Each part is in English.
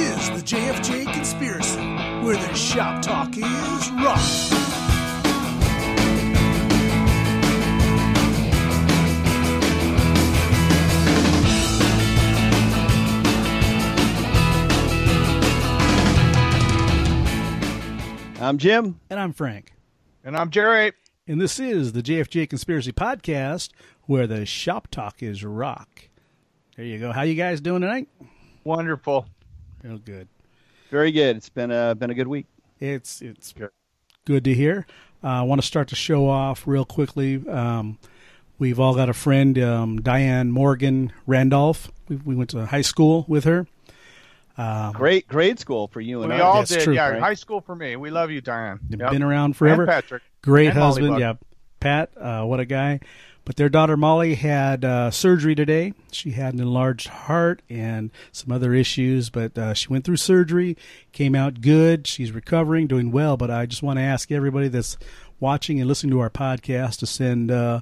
is the JFJ Conspiracy, where the shop talk is rock. I'm Jim. And I'm Frank. And I'm Jerry. And this is the JFJ Conspiracy Podcast, where the shop talk is rock. There you go. How you guys doing tonight? Wonderful. Real good. Very good. It's been a been a good week. It's it's good, good to hear. Uh, I want to start the show off real quickly. Um, we've all got a friend, um, Diane Morgan Randolph. We, we, went to high school with her. Um, Great grade school for you and we I. all That's did. true, yeah, right? high school for me. We love you, Diane. Yep. Been around forever. And Patrick. Great And husband. Buck. Yeah, Pat. Uh, what a guy. But their daughter Molly had uh, surgery today. She had an enlarged heart and some other issues, but uh, she went through surgery, came out good. She's recovering, doing well. But I just want to ask everybody that's watching and listening to our podcast to send, uh,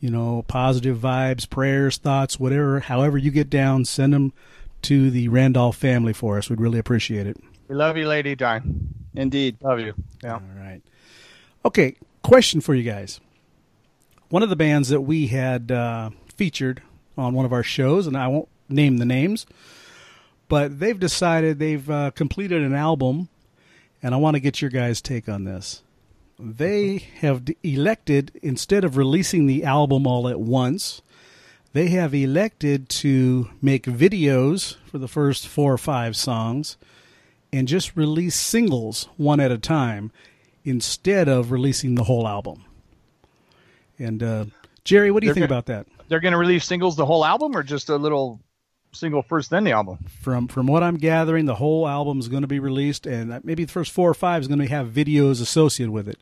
you know, positive vibes, prayers, thoughts, whatever, however you get down, send them to the Randolph family for us. We'd really appreciate it. We love you, Lady Diane. Indeed. Love you. Yeah. All right. Okay, question for you guys. One of the bands that we had uh, featured on one of our shows, and I won't name the names, but they've decided they've uh, completed an album, and I want to get your guys' take on this. They have d- elected, instead of releasing the album all at once, they have elected to make videos for the first four or five songs and just release singles one at a time instead of releasing the whole album. And uh, Jerry, what do you They're think gonna- about that? They're going to release singles the whole album or just a little single first, then the album? From from what I'm gathering, the whole album is going to be released, and maybe the first four or five is going to have videos associated with it.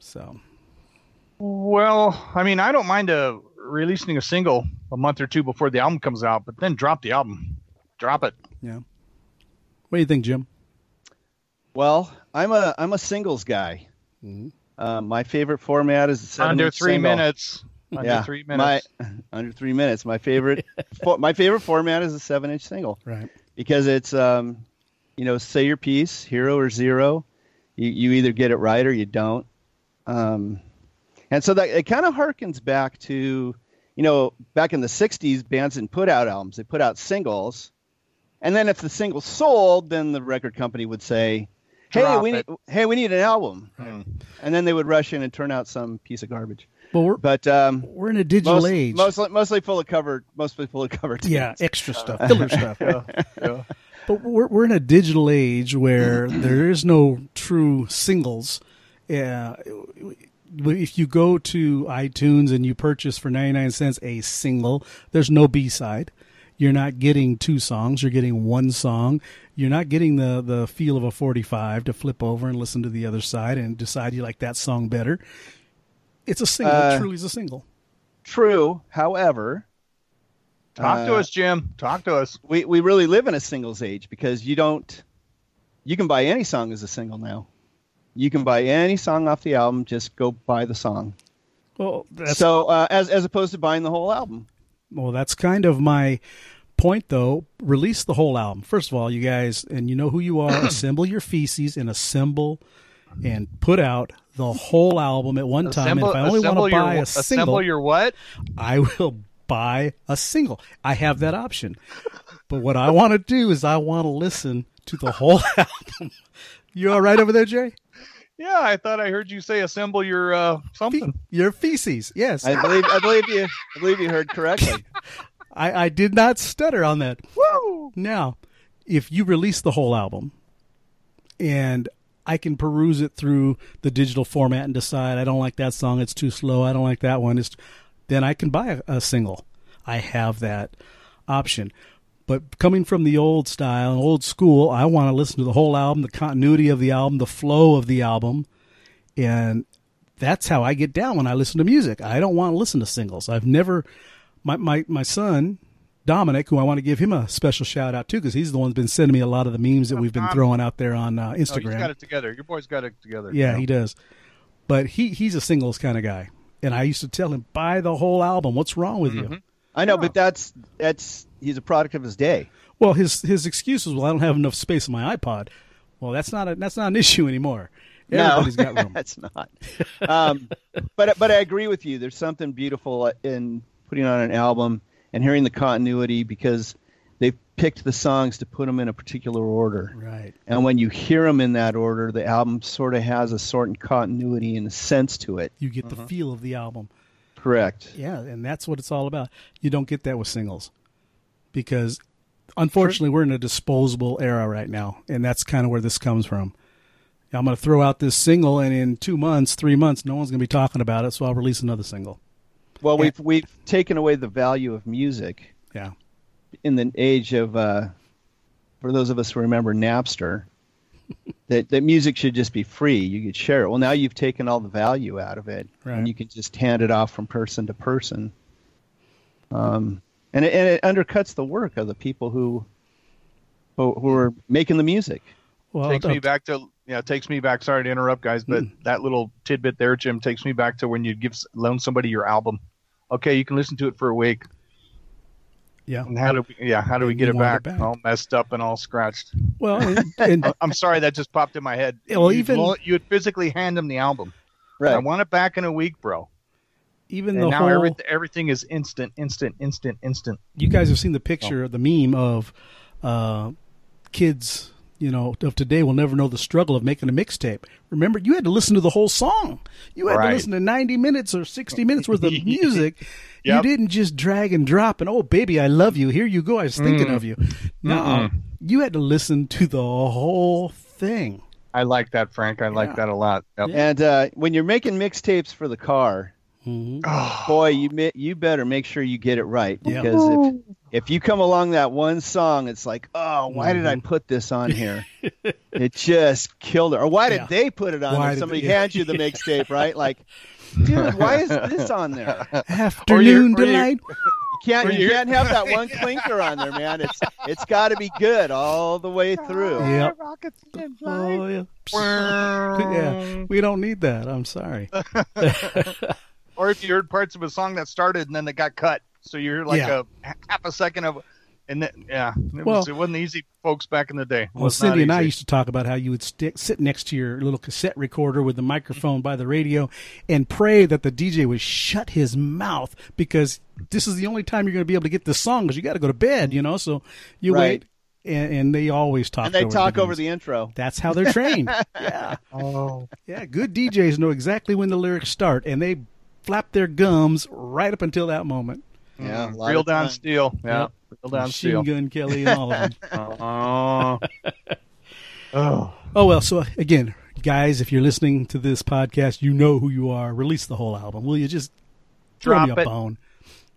So Well, I mean, I don't mind uh, releasing a single a month or two before the album comes out, but then drop the album. Drop it. yeah. What do you think, Jim? Well, I'm a I'm a singles guy. Uh, my favorite format is seven Under three single. minutes. Under yeah, three minutes. My, under three minutes. My favorite fo- my favorite format is a seven inch single Right. because it's um, you know, say your piece, hero or zero. You you either get it right or you don't. Um, and so that it kind of harkens back to, you know, back in the '60s, bands didn't put out albums; they put out singles. And then if the single sold, then the record company would say, "Hey, we need hey we need an album," Hmm. and then they would rush in and turn out some piece of garbage. Well, we're But um, we're in a digital most, age. mostly mostly full of cover, mostly full of covered. yeah, extra stuff, filler stuff. Yeah, yeah. But we're we're in a digital age where there is no true singles. Uh, if you go to iTunes and you purchase for 99 cents a single, there's no B side. You're not getting two songs, you're getting one song. You're not getting the, the feel of a 45 to flip over and listen to the other side and decide you like that song better. It's a single, Uh, it truly is a single. True. However, Talk to Uh, us, Jim. Talk to us. we we really live in a singles age because you don't you can buy any song as a single now. You can buy any song off the album, just go buy the song. Well, that's so uh, as as opposed to buying the whole album. Well, that's kind of my point, though. Release the whole album. First of all, you guys, and you know who you are, assemble your feces and assemble and put out the whole album at one time. And if I only want to buy your, a assemble single, your what? I will buy a single. I have that option. But what I want to do is I want to listen to the whole album. You all right over there, Jay? Yeah, I thought I heard you say assemble your uh, Fe- something. your feces. Yes. I believe I believe you I believe you heard correctly. I, I did not stutter on that. Woo! Now, if you release the whole album and I can peruse it through the digital format and decide I don't like that song, it's too slow, I don't like that one, it's, then I can buy a, a single. I have that option. But coming from the old style, old school, I want to listen to the whole album, the continuity of the album, the flow of the album, and that's how I get down when I listen to music. I don't want to listen to singles. I've never my my my son Dominic, who I want to give him a special shout out to because he's the one who's been sending me a lot of the memes that we've been throwing out there on uh, Oh, he's Instagram. got it together. Your boy's got it together. yeah, You he does. But he he's a singles kind of guy, and I used to tell him buy the whole album. What's wrong with you? I know, but that's that's he's a product of his day. Well, his his excuse was, "Well, I don't have enough space on my iPod." Well, that's not a that's not an issue anymore. Everybody's no, got room. that's not. Um, but but I agree with you. There's something beautiful in putting on an album and hearing the continuity because they've picked the songs to put them in a particular order. Right. And when you hear them in that order, the album sort of has a certain continuity and a sense to it. You get the mm-hmm. feel of the album. Correct. Yeah, and that's what it's all about. You don't get that with singles because unfortunately we're in a disposable era right now, and that's kind of where this comes from. I'm going to throw out this single, and in two months, three months, no one's going to be talking about it, so I'll release another single. Well, Yeah. we've we've taken away the value of music Yeah. in the age of uh, for those of us who remember Napster. that that music should just be free. You could share it. Well, now you've taken all the value out of it, Right. and you can just hand it off from person to person. Um, and it, and it undercuts the work of the people who who, who are making the music. Well, takes me back to yeah, it takes me back. Sorry to interrupt, guys, but Mm. that little tidbit there, Jim, takes me back to when you give loan somebody your album. Okay, you can listen to it for a week. yeah. And how do we, yeah, how do we get it back? it back. All messed up and all scratched. Well, and, and I'm sorry, that just popped in my head. Well, You'd even- you would physically hand them the album. Right. I want it back in a week, bro. even And the now whole every, everything is instant, instant, instant, instant. you guys have seen the picture of the meme of uh, kids you know of today will never know the struggle of making a mixtape. Remember you had to listen to the whole song. You had Right. to listen to 90 minutes or 60 minutes worth of music. You didn't just drag and drop and oh baby i love you. Here you go. I was thinking of you. No you had to listen to the whole thing. I like that, Frank. I like that a lot. Yep. And uh, when you're making mixtapes for the car, Mhm. Oh, boy, you you better make sure you get it right Yeah. because if if you come along that one song, it's like, oh, why did I Mm-hmm. put this on here? it just killed it. Or why did Yeah. they put it on Why there? Somebody they- yeah. hands you the mixtape, right? Like, dude, why is this on there? afternoon or you- delight You can't you you- can't have that one clinker on there, man. It's it's got to be good all the way through. Yep. oh, yeah. yeah we don't need that i'm sorry or if you heard parts of a song that started and then it got cut, so you're like Yeah. a half a second of, and then yeah, it, Well- was, it wasn't easy, folks, back in the day. Well, Cindy and I used to talk about how you would stick, sit next to your little cassette recorder with the microphone by the radio and pray that the DJ would shut his mouth because this is the only time you're going to be able to get this song because you got to go to bed, you know. So you Right. wait, and, and they always talk. And they over talk the over the intro. That's how they're trained. yeah, Oh, yeah. Good DJs know exactly when the lyrics start, and they flap their gums right up until that moment. Yeah, a real down time. steel. Yeah, Yep. real down steel. Machine steel. Gun Kelly and all of them. Oh. oh. Oh well, so again, guys, if you're listening to this podcast, you know who you are. Release the whole album, will you? Just throw Drop me a it. bone.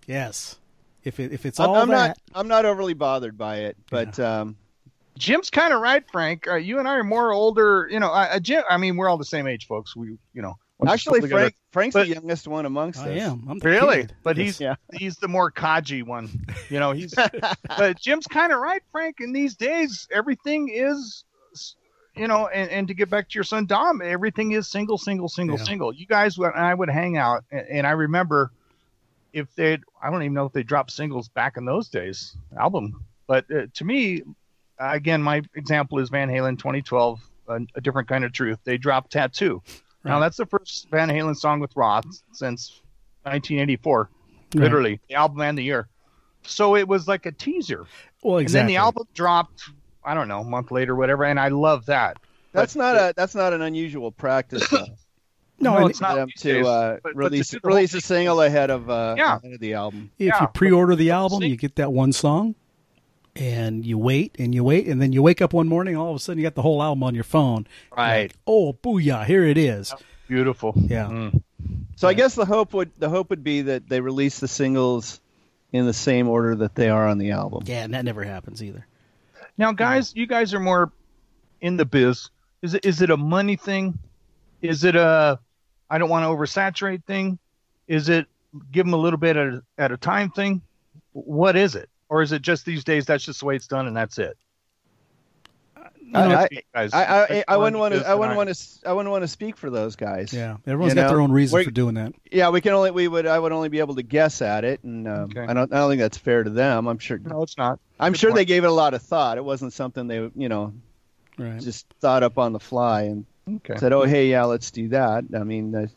Yes, if it if it's I'm, I'm that, not I'm not overly bothered by it, but um, Jim's kind of right, Frank. Uh, you and I are more older. You know, uh, Jim. I mean, we're all the same age, folks. We, you know. Went to actually. Frank Frank's But- the youngest one amongst I us. am. I'm the Really? kid. But he's Yeah. he's the more codgy one. You know, he's but Jim's kind of right, Frank. In these days, everything is you know, and, and to get back to your son Dom, everything is single, single, single, Yeah. single. You guys and I would hang out and, and I remember if they I don't even know if they dropped singles back in those days, album. But uh, to me, again, my example is Van Halen 2012, a, a different kind of truth. They dropped Tattoo. Now that's the first Van Halen song with Roth since 1984, Right. literally the album and the year. So it was like a teaser, Well, exactly. and then the album dropped. I don't know, a month later, whatever, and I love that. That's But not the- a that's not an unusual practice though, no, no, it's not them to days, uh, but- but to release do release a single ahead of uh, Yeah. ahead of the album. if yeah, you pre-order the album, see- you get that one song, and you wait and you wait, and then you wake up one morning, all of a sudden you got the whole album on your phone. Right. Like, oh, booyah! Here it is. Beautiful. Yeah. Mm. So I guess the hope would the hope would be that they release the singles in the same order that they are on the album. Yeah, and that never happens either. Now, guys, you guys are more in the biz. Is it is it a money thing? Is it a I don't want to oversaturate thing? Is it give them a little bit at a, at a time thing? What is it? Or is it just these days that's just the way it's done and that's it? I, guys. I, I, I, I wouldn't want to. I wouldn't want to. I wouldn't want to speak for those guys. Yeah, everyone's got their own reason we're- for doing that. Yeah, we can only. We would. I would only be able to guess at it, and um, Okay. I don't. I don't think that's fair to them. I'm sure. No, it's not. I'm Good sure they gave it a lot of thought. It wasn't something they, you know, Right. just thought up on the fly and Okay. said, "Oh, hey, yeah, let's do that." I mean, uh,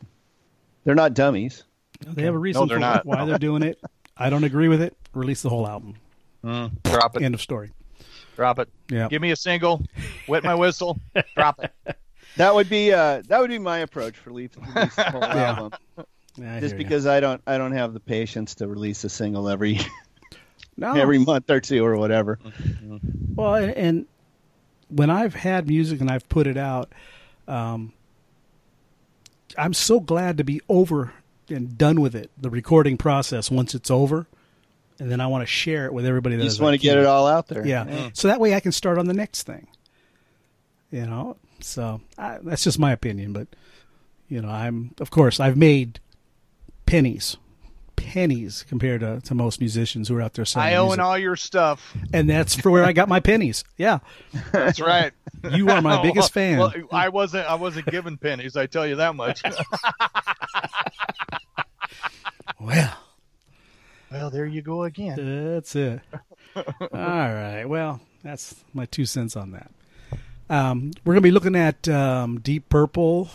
they're not dummies. They have a reason they're for not. why they're doing it. I don't agree with it. Release the whole album. Mm, drop it. End of story. Drop it. Yeah. Give me a single. Wet my whistle. drop it. That would be. Uh, that would be my approach for release, release the whole Yeah. album. Yeah, I Just hear ya. because I don't. I don't have the patience to release a single every no, every month or two or whatever. Well, and, and when I've had music and I've put it out, um, I'm so glad to be over and done with it. The recording process once it's over, and then I want to share it with everybody. That You just want to get it all out there. Yeah. So that way I can start on the next thing. You know, so I, that's just my opinion, but you know, I'm of course I've made pennies, pennies compared to, to most musicians who are out there selling I own music. all your stuff. and that's for where I got my pennies. Yeah, That's right. you are my biggest fan. Well, I wasn't. I wasn't given pennies. I tell you that much. Well, well, there you go again. that's it. All right. Well, that's my two cents on that. Um, we're going to be looking at um, Deep Purple,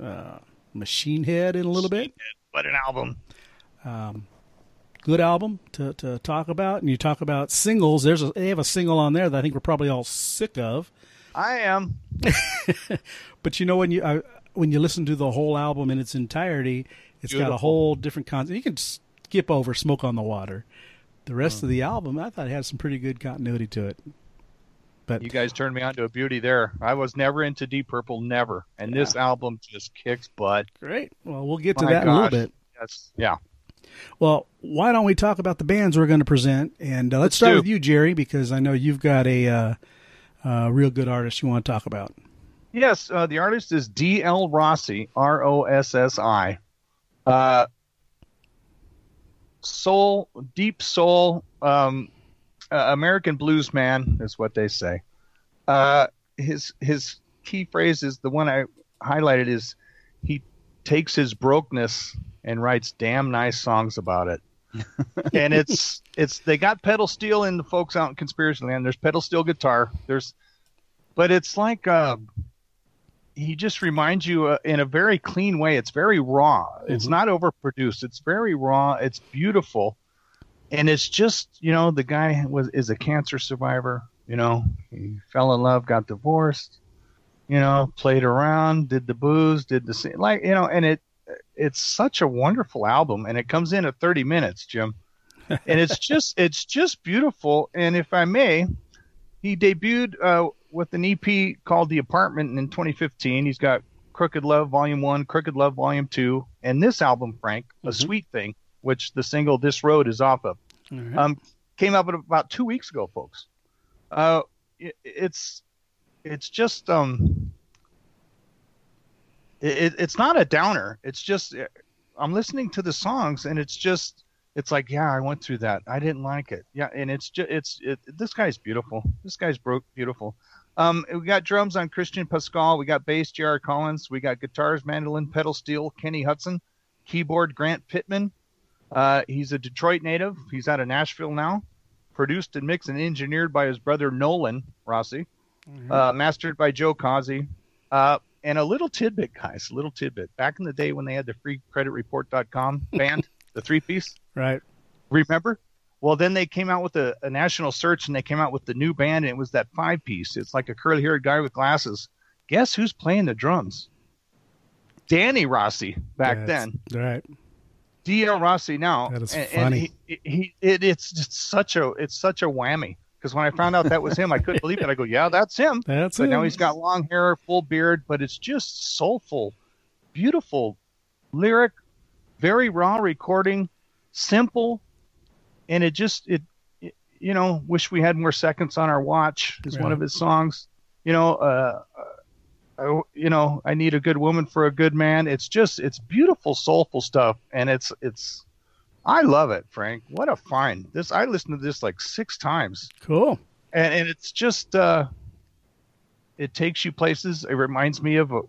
uh, Machine Head in a little bit. What an album! Good album to, to talk about. And you talk about singles. There's a, they have a single on there that I think we're probably all sick of. I am. But you know when you uh, when you listen to the whole album in its entirety, it's got a whole different concept. You can skip over "Smoke on the Water." The rest of the album, I thought, had some pretty good continuity to it. But You guys turned me on to a beauty there. I was never into Deep Purple, never, and this album just kicks butt. great. Well, we'll get to My that in a little bit. Yes. Yeah. Well, why don't we talk about the bands we're going to present? And uh, let's, start do. with you, Jerry, because I know you've got a uh, uh, real good artist you want to talk about. Yes, uh, the artist is D.L. Rossi, R O S S I. Soul, deep soul, um, uh, American blues man is what they say. Uh, his his key phrase is the one I highlighted is he takes his brokenness and writes damn nice songs about it. and it's it's they got pedal steel in the folks out in conspiracy land. There's pedal steel guitar. There's but it's like uh, he just reminds you uh, in a very clean way. It's very raw. It's not overproduced. It's very raw. It's beautiful, and it's just you know the guy was is a cancer survivor. You know, he fell in love, got divorced. You know, played around, did the booze, did the scene, like you know, and it it's such a wonderful album, and it comes in at 30 minutes, Jim, and it's just it's just beautiful. And if I may, he debuted uh, with an EP called The Apartment in 2015. He's got Crooked Love Volume 1, Crooked Love Volume 2, and this album, Frank, A Sweet Thing, which the single This Road is off of, um, came out about two weeks ago, folks. Uh, it, it's it's just um, it, it's not a downer. It's just I'm listening to the songs and it's just it's like yeah I went through that. I didn't like it. Yeah and it's just it's it, this guy's beautiful. This guy's broke beautiful um we got drums on Christian Pascal we got bass J.R. Collins we got guitars mandolin pedal steel Kenny Hudson keyboard Grant Pittman uh he's a Detroit native he's out of Nashville now produced and mixed and engineered by his brother Nolan Rossi uh mastered by Joe Causey uh and a little tidbit guys a little tidbit back in the day when they had the freecreditreport.com band the three piece Right. Remember? Well, then they came out with a, a national search and they came out with the new band, and it was that five piece. It's like a curly haired guy with glasses. Guess who's playing the drums? Danny Rossi back That's- then. Right. DL Rossi now. That is and, funny. And he, he, it, it's just such a it's such a whammy because when I found out that was him, I couldn't believe it. I go, yeah, that's him. That's But it. now he's got long hair, full beard, but it's just soulful, beautiful lyric, very raw recording, simple, and it just it, it you know, wish we had more seconds on our watch is one of his songs. You know, uh, uh, I, you know, I need a good woman for a good man. It's just it's beautiful, soulful stuff, and it's it's. I love it, Frank. What a find! This I listened to this like six times Cool. and, and it's just uh it takes you places. It reminds me of a,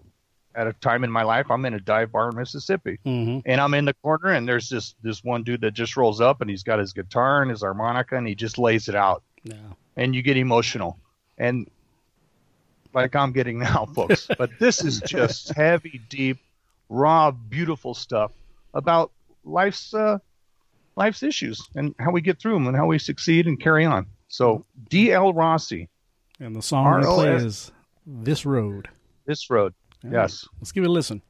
at a time in my life I'm in a dive bar in Mississippi, hmm and I'm in the corner, and there's this this one dude that just rolls up, and he's got his guitar and his harmonica, and he just lays it out, Yeah. and you get emotional, and like I'm getting now, folks. but this is just heavy, deep, raw, beautiful stuff about life's uh, life's issues and how we get through them and how we succeed and carry on. So D.L. Rossi, And the song we play R.O.S.. is "This Road." this road. Yes. Let's give it a listen.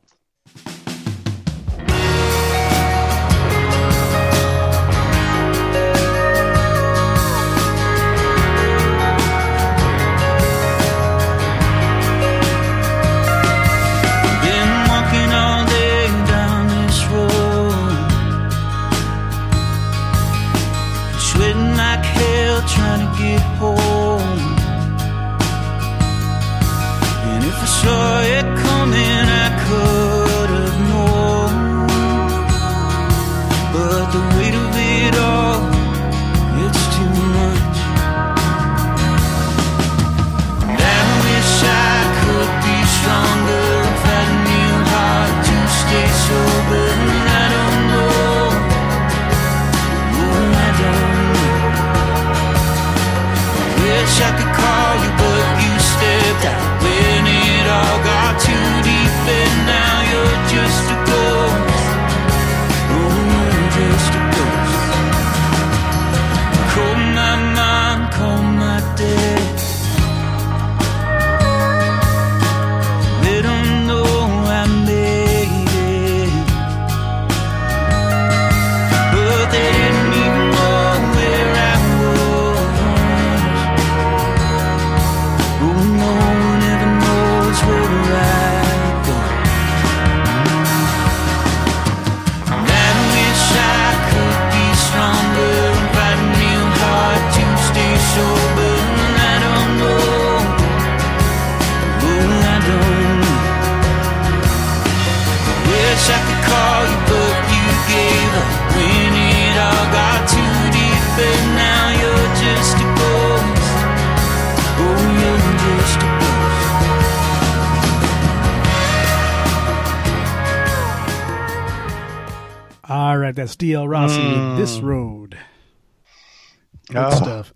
Good Oh. stuff.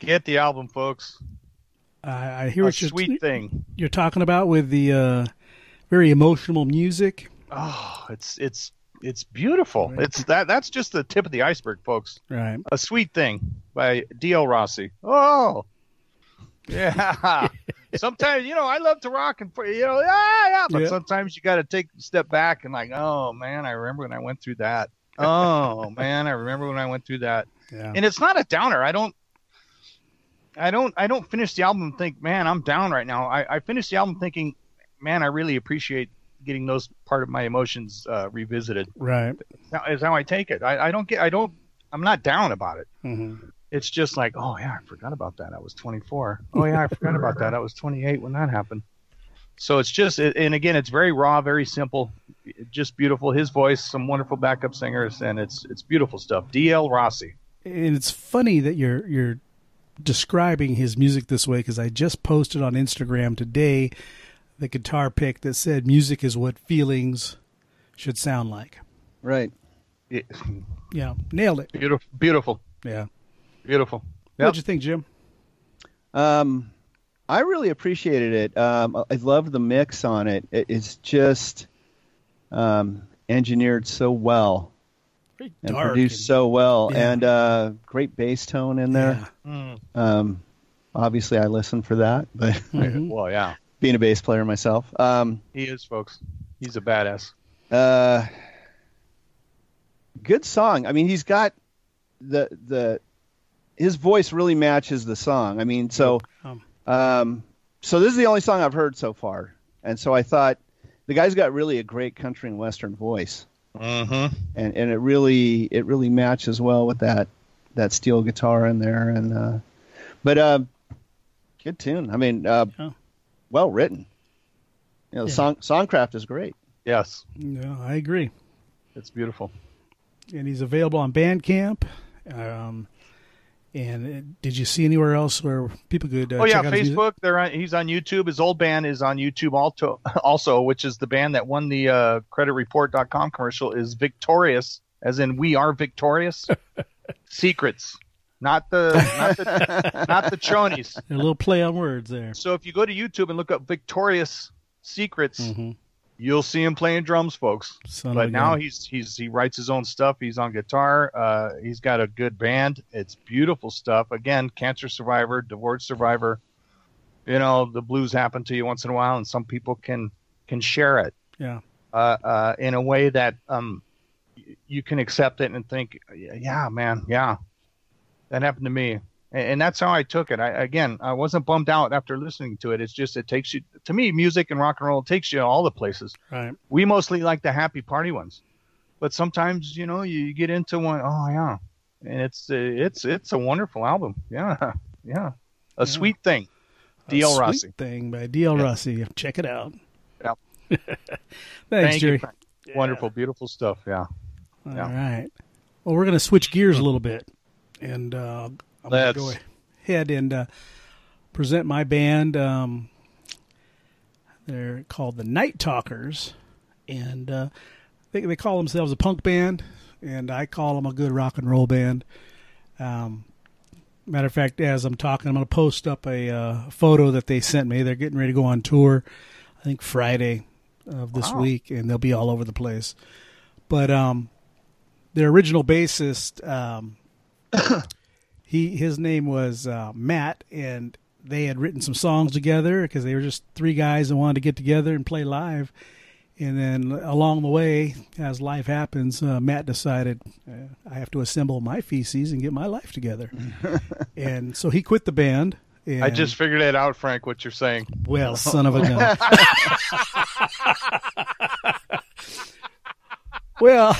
Get the album, folks. I, I hear A what you're, sweet thing. you're talking about with the uh, very emotional music. Oh, it's it's it's beautiful. It's that that's just the tip of the iceberg, folks. Right. A sweet thing by D.L. Rossi. Oh, yeah. sometimes you know I love to rock and you know yeah yeah, but Yeah. sometimes you got to take a step back and like oh man I remember when I went through that. Oh man I remember when I went through that. Yeah. And it's not a downer. I don't. I don't. I don't finish the album and think, man, I'm down right now. I, I finish the album thinking, man, I really appreciate getting those part of my emotions uh, revisited. right. That is how I take it. I, I don't get. I don't. I'm not down about it. hmm It's just like, oh yeah, I forgot about that. I was 24. Oh yeah, I forgot about that. I was 28 when that happened. So it's just, and again, it's very raw, very simple, just beautiful. His voice, some wonderful backup singers, and it's it's beautiful stuff. D.L. Rossi. And it's funny that you're you're describing his music this way because I just posted on Instagram today the guitar pick that said music is what feelings should sound like. Right. It- Yeah, nailed it. beautiful, beautiful, Yeah. beautiful. What'd you think, Jim? Um, I really appreciated it. Um, I love the mix on it. it it's just um, engineered so well Very and dark produced and- so well, Yeah. and uh, great bass tone in there. Yeah. Um, obviously, I listen for that, but. Well, yeah, being a bass player myself, um, he is, folks. He's a badass. uh, good song. I mean, he's got the the his voice really matches the song. I mean, so Um, um, so this is the only song I've heard so far, and so I thought the guy's got really a great country and western voice, Mm-hmm. and and it really it really matches well with that that steel guitar in there, and uh, but uh, good tune. I mean, uh, Oh. well written. You know, the Yeah. song songcraft is great. Yes, yeah, I agree. it's beautiful. And he's available on Bandcamp. Um, And uh, did you see anywhere else where people could? Uh, oh yeah, check out his music? Facebook. They're on, he's on YouTube. His old band is on YouTube also, also, which is the band that won the uh, CreditReport.com commercial. Is Victorious, as in we are victorious. Secrets, not the not the not the chonies. A little play on words there. So if you go to YouTube and look up Victorious Secrets, hmm you'll see him playing drums, folks. Son but now gun. he's he's he writes his own stuff. He's on guitar. Uh, he's got a good band. It's beautiful stuff. Again, cancer survivor, divorce survivor. You know, the blues happen to you once in a while, and some people can can share it yeah, uh, uh, in a way that um, you can accept it and think, yeah, man, yeah, that happened to me. And, and that's how I took it. I, again, I wasn't bummed out after listening to it. It's just it takes you to me, music and rock and roll takes you all the places right. we mostly like the happy party ones but sometimes you know you get into one oh yeah and it's uh, it's it's a wonderful album yeah yeah a sweet thing A dl Sweet rossi thing by D.L. Yeah. Rossi. Check it out. Yep. Thanks, Thank Jerry. Frank. wonderful beautiful stuff yeah All Yeah. right. Well, we're going to switch gears a little bit, and uh, I'm going to go ahead and uh, present my band. Um, they're called the Night Talkers, and uh, they they call themselves a punk band, and I call them a good rock and roll band. Um, matter of fact, as I'm talking, I'm going to post up a uh, photo that they sent me. They're getting ready to go on tour. I think Friday of this Wow. week, and they'll be all over the place. But um, their original bassist, um, he his name was uh, Matt, and they had written some songs together because they were just three guys that wanted to get together and play live. And then along the way, as life happens, uh, Matt decided uh, I have to assemble my feces and get my life together. and so he quit the band. And, i just figured it out frank what you're saying well, son of a gun. well,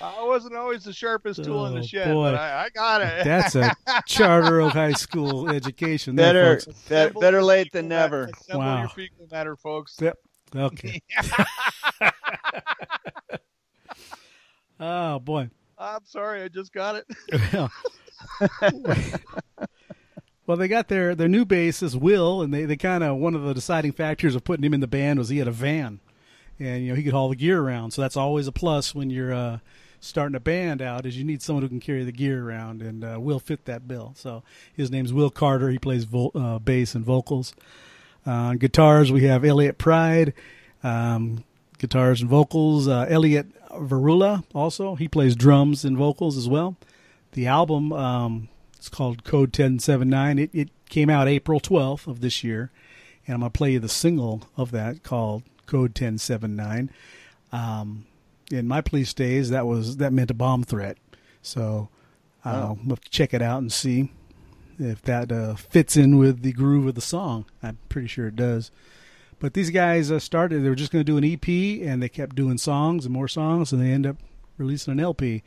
i wasn't always the sharpest tool in Oh, the shed boy. but I, I got it that's a charter of High School education. there, Better, folks. be- Assemble better late than fecal matter- never. assemble Wow. your fecal matter folks Yep. Okay. oh boy. i'm sorry i just got it Well, well, they got their their new bassist Will, and they, they kind of one of the deciding factors of putting him in the band was he had a van, and you know he could haul the gear around. So that's always a plus when you're uh, starting a band out is you need someone who can carry the gear around, and uh, Will fit that bill. So his name's Will Carter. He plays vo- uh, bass and vocals. Uh, on guitars, we have Elliot Pride. Um, guitars and vocals. Uh, Elliot Varula also. He plays drums and vocals as well. The album, um, it's called Code 1079. It, it came out April 12th of this year. And I'm going to play you the single of that called Code 1079. Um, in my police days, that was that meant a bomb threat. So uh, we'll have to check it out and see if that uh, fits in with the groove of the song. I'm pretty sure it does. But these guys uh, started, they were just going to do an EP, and they kept doing songs and more songs, and they end up releasing an LP.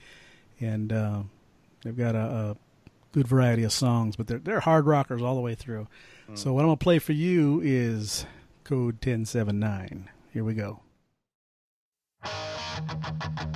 And uh, they've got a, a good variety of songs, but they're, they're hard rockers all the way through. So, what I'm going to play for you is Code 1079. Here we go. Thank you.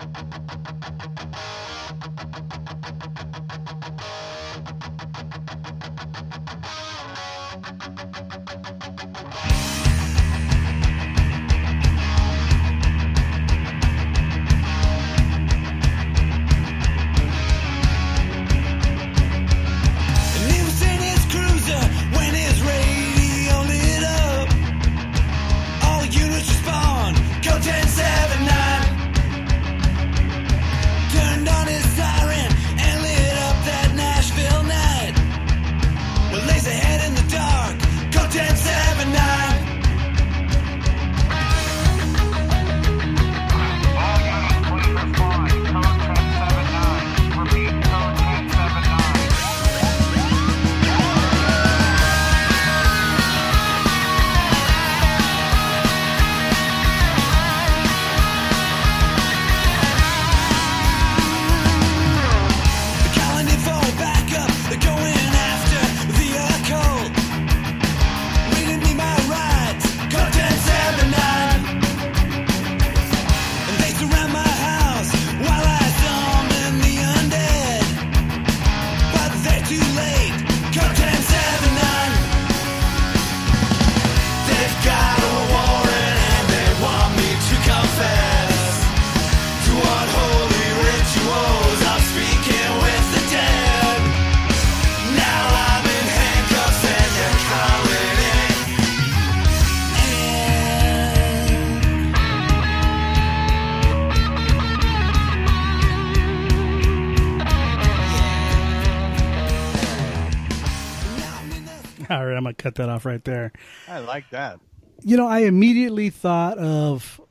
Gonna cut that off right there. I like that. You know, I immediately thought of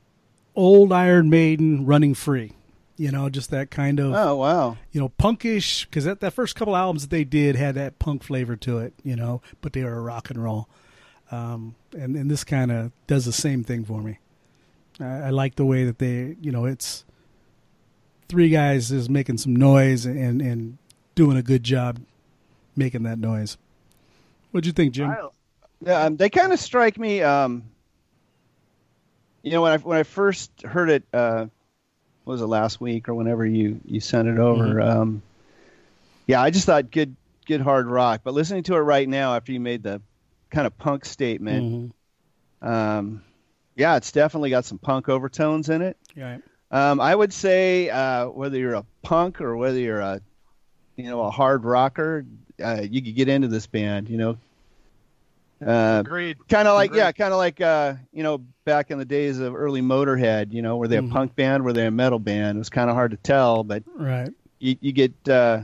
old Iron Maiden running free. You know, just that kind of Oh wow. you know punkish because that that first couple albums that they did had that punk flavor to it. You know, but they were rock and roll. Um, and and this kind of does the same thing for me. I, I like the way that they, you know, it's three guys is making some noise and and doing a good job making that noise. What'd you think, Jim? I, Yeah, um, they kind of strike me. Um, you know, when I when I first heard it, uh, was it last week or whenever you you sent it over? Um, yeah, I just thought good good hard rock. But listening to it right now, after you made the kind of punk statement, Mhm. um, yeah, it's definitely got some punk overtones in it. Yeah. Um, I would say uh, whether you're a punk or whether you're a you know a hard rocker, uh, you could get into this band. You know. Uh, agreed. kind of like Agreed. yeah kind of like uh you know back in the days of early motorhead you know were they a Mhm. punk band were they a metal band it was kind of hard to tell but Right. you, you get uh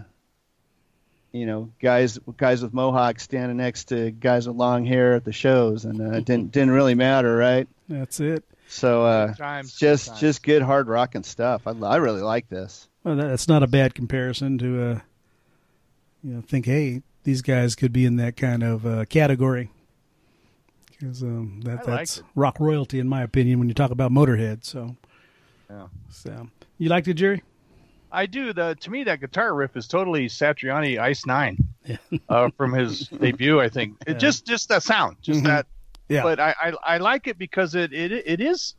you know guys guys with mohawks standing next to guys with long hair at the shows and uh, it didn't didn't really matter right That's it. so uh Good times, it's just times. just good hard rocking stuff I, I really like this Well, that's not a bad comparison to, uh, you know, think, hey, these guys could be in that kind of uh, category. Because um, that, I that's rock royalty, in my opinion, when you talk about Motorhead. So, Yeah. so you liked it, Jerry? I do. The to me that guitar riff is totally Satriani Ice Nine Yeah. uh, from his debut. I think it Yeah. just just that sound, just Mhm. that. Yeah. But I, I I like it because it it it is.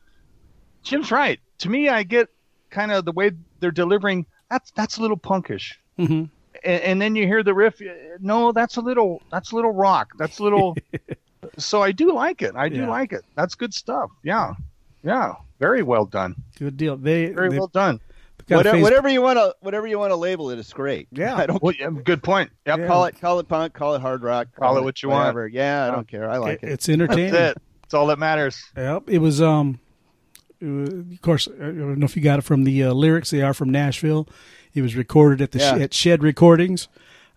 Jim's right. To me, I get kind of the way they're delivering. That's that's a little punkish. hmm and, and then you hear the riff. No, that's a little that's a little rock. That's a little. so I do like it. I do Yeah. like it. That's good stuff. Yeah, yeah. Very well done. Good deal. They, Very they well done. got whatever, face- whatever you want to whatever you want to label it it's great Yeah. i don't Well, yeah, good point. Yep. Yeah. call it call it punk call it hard rock Call it what you want. whatever. yeah i don't care i like it- it It's entertaining. That's it. That's all that matters. Yep. It was, um, it was- of course, I don't know if you got it from the uh, lyrics. They are from Nashville. It was recorded at the Yeah. Sh- at Shed Recordings.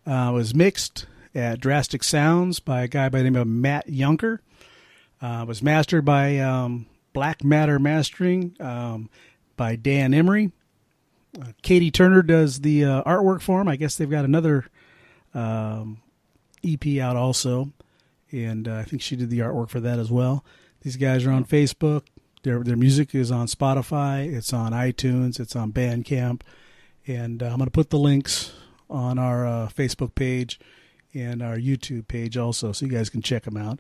Uh, it was mixed at Drastic Sounds by a guy by the name of Matt Yunker. Uh, was mastered by um, Black Matter Mastering um, by Dan Emery. Uh, Katie Turner does the uh, artwork for him. I guess they've got another um, EP out also, and uh, I think she did the artwork for that as well. These guys are on Facebook. Their their music is on Spotify. It's on iTunes. It's on Bandcamp, and uh, I'm going to put the links on our uh, Facebook page and our YouTube page also, so you guys can check them out,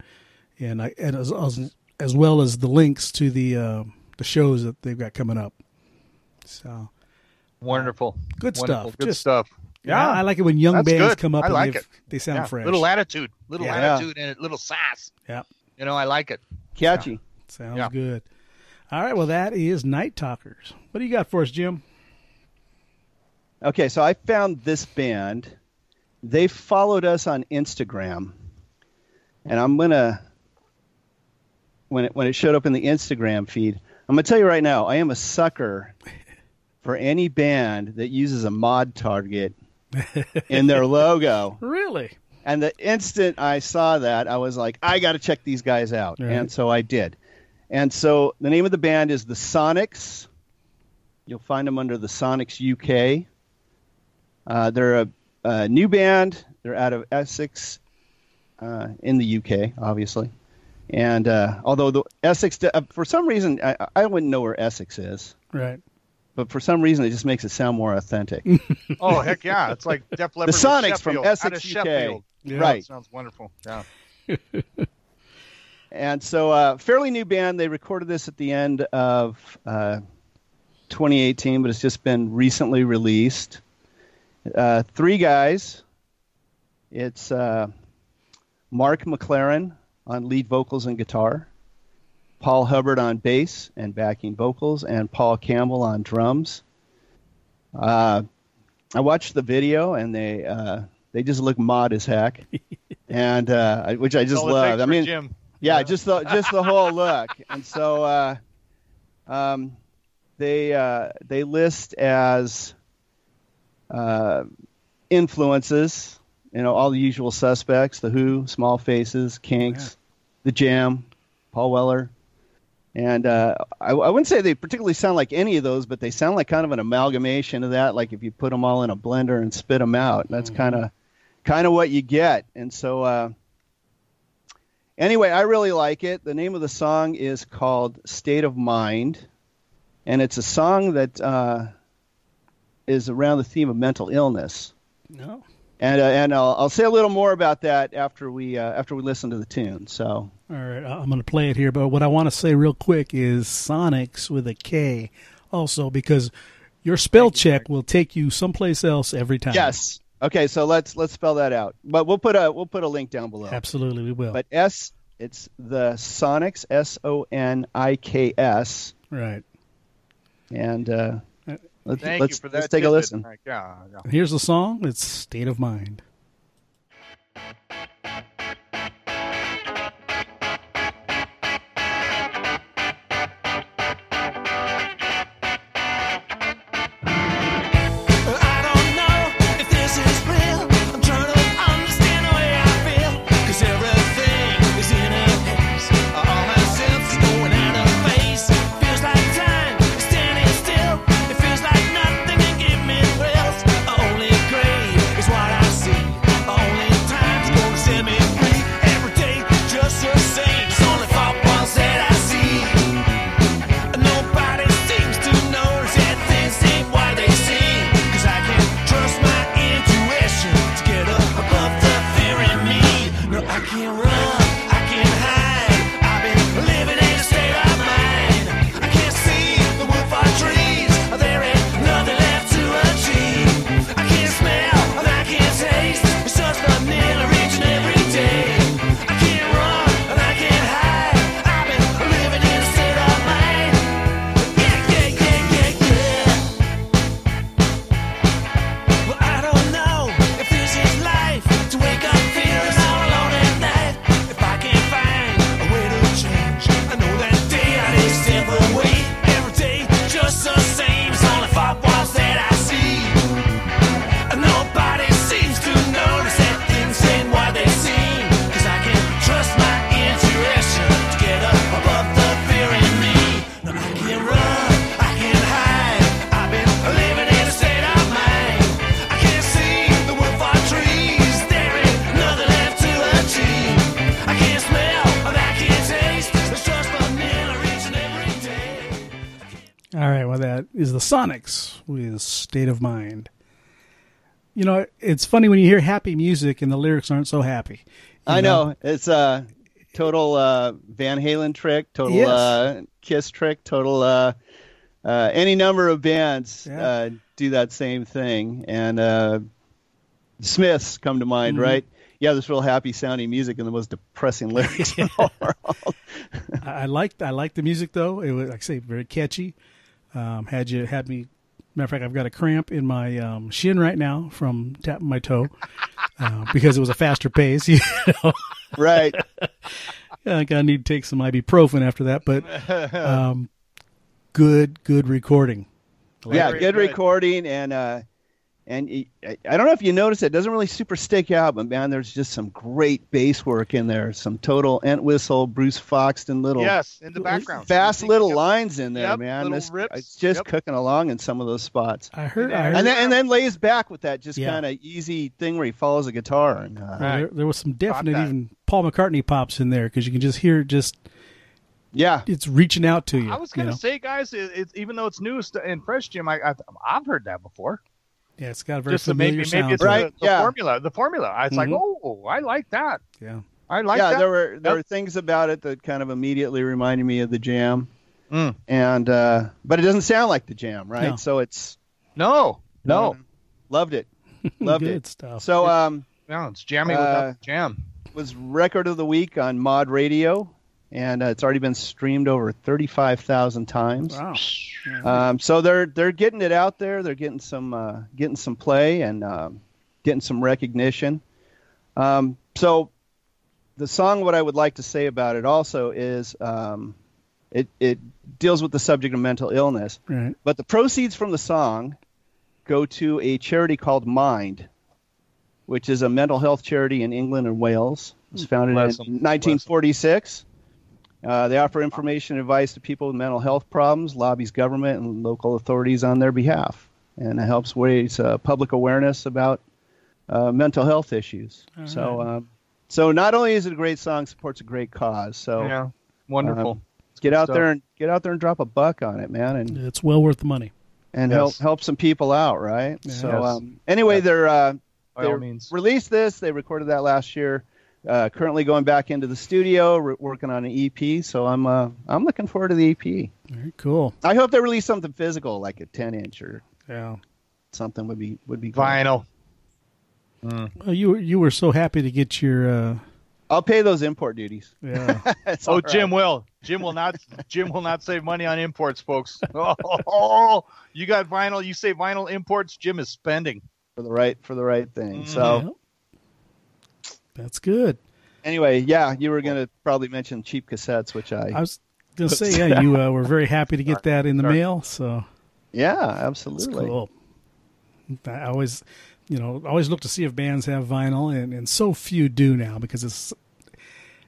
and I and as as, as well as the links to the uh, the shows that they've got coming up. So Wonderful. Good Wonderful. stuff. Good Just- stuff. yeah, I like it when young That's bands good. come up I and like they've- it. they sound Yeah. fresh. Little attitude. Little Yeah. attitude and a little sass. yeah. You know, I like it. catchy Sounds Yeah. good. All right, well, that is Night Talkers. What do you got for us, Jim? Okay, so I found this band. They followed us on Instagram, and I'm gonna when it when it showed up in the Instagram feed, I'm gonna tell you right now, I am a sucker for any band that uses a mod target in their logo. Really? And the instant I saw that, I was like, I got to check these guys out, Right. and so I did. And so the name of the band is the Sonics. You'll find them under the Sonics UK. Uh, they're a, a new band. They're out of Essex, uh, in the UK, obviously. And uh, although the Essex, uh, for some reason, I, I wouldn't know where Essex is, Right. but for some reason, it just makes it sound more authentic. Oh heck yeah! It's like Def Leppard. with Sonics from Sheffield, out Essex, of UK. Sheffield. Yeah. Right. Sounds wonderful. Yeah. And so, uh, fairly new band. They recorded this at the end of uh, 2018, but it's just been recently released. Uh, three guys. It's uh, Mark McLaren on lead vocals and guitar, Paul Hubbard on bass and backing vocals, and Paul Campbell on drums. Uh, I watched the video, and they uh, they just look mod as heck, and uh, which I just all love. I mean, Jim. yeah, just the just the whole look. And so uh, um, they uh, they list as uh, influences you know, all the usual suspects: the Who, Small Faces, Kinks, the Jam, Paul Weller. And uh, I, I wouldn't say they particularly sound like any of those, but they sound like kind of an amalgamation of that. Like if you put them all in a blender and spit them out, that's kind of kind of what you get. And so, uh, anyway, I really like it. The name of the song is called "State of Mind," and it's a song that uh, is around the theme of mental illness. No. And uh, and I'll, I'll say a little more about that after we uh, after we listen to the tune. So All right, I'm going to play it here, but what I want to say real quick is Soniks with a K, also because your spell check will take you someplace else every time. yes, okay. So let's let's spell that out. But we'll put a we'll put a link down below. absolutely, we will. But S it's the Soniks S O N I K S right. and uh, let's Thank let's, you for that. let's take a listen. Mike. Yeah, yeah. Here's the song. It's State of Mind. Soniks with State of Mind. You know, it's funny when you hear happy music and the lyrics aren't so happy. I know it's a total uh, Van Halen trick, total Yes. uh, Kiss trick, total uh, uh, any number of bands Yeah. uh, do that same thing. And uh, Smiths come to mind, Mhm. right? Yeah, this real happy sounding music and the most depressing lyrics in the world. I, I liked I liked the music though. It was like I say very catchy. Um, had you had me matter of fact, I've got a cramp in my um, shin right now from tapping my toe uh, because it was a faster pace. You know, right. I gotta need to take some ibuprofen after that. But um, good good recording. yeah, good, good. recording and uh, and I don't know if you noticed it, it doesn't really super stick out, but man, there's just some great bass work in there. Some total Entwistle, Bruce Foxton, little Yes, in the background. fast Yep. little lines in there, Yep, man. little This- rips. It's just Yep. cooking along in some of those spots. I heard. I heard And then and then lays back with that just Yeah. kind of easy thing where he follows a guitar and uh, well, there, there was some definite even Paul McCartney pops in there because you can just hear it just yeah, it's reaching out to you. I was gonna know? say, guys, it, it's even though it's new st- and fresh, Jim. I, I I've heard that before. Yeah, it's got a very Just the, familiar maybe sound. maybe it's. Right, the, the yeah. formula. The formula. I was like, Mhm. oh, I like that. Yeah. I like that. yeah. that. There were there Yep. were things about it that kind of immediately reminded me of the Jam, Mm. and uh, but it doesn't sound like the Jam, right? No. So it's No, no, loved it, loved Good it. stuff. So um, no. It's jammy Uh, without the jam. was record of the week on Mod Radio, and uh, it's already been streamed over 35,000 times. wow. Um, so they're they're getting it out there. They're getting some uh, getting some play and um, getting some recognition. Um, so the song, what I would like to say about it also is um, it it deals with the subject of mental illness, Right. but the proceeds from the song go to a charity called Mind. which is a mental health charity in England and Wales. It was founded Bless in 'em. 1946. Uh, they offer information and advice to people with mental health problems, lobbies government and local authorities on their behalf, and it helps raise uh, public awareness about uh, mental health issues. so, um, so not only is it a great song, it supports a great cause. So Yeah, wonderful. Um, get out stuff. there and get out there and drop a buck on it, man, and It's well worth the money. and Yes. help help some people out, right? Yeah. So Yes. um, anyway, Yes. they're uh, they all means. released this. They recorded that last year. Uh, currently going back into the studio, re- working on an EP. So I'm uh, I'm looking forward to the EP. Very cool. I hope they release something physical, like a 10 inch or Yeah. something would be would be cool. Vinyl. Well, you were you were so happy to get your uh, I'll pay those import duties. yeah. Oh, all right. Jim will. Jim will not. Jim will not save money on imports, folks. Oh, you got vinyl. You say vinyl imports. Jim is spending. for the right for the right thing. Mhm. So Yeah. That's good. anyway, yeah, you were gonna probably mention cheap cassettes, which I, I was gonna say, yeah, you uh, were very happy to get that in the Sorry. mail. So yeah, That's absolutely. cool. I always, you know, always look to see if bands have vinyl, and, and so few do now because it's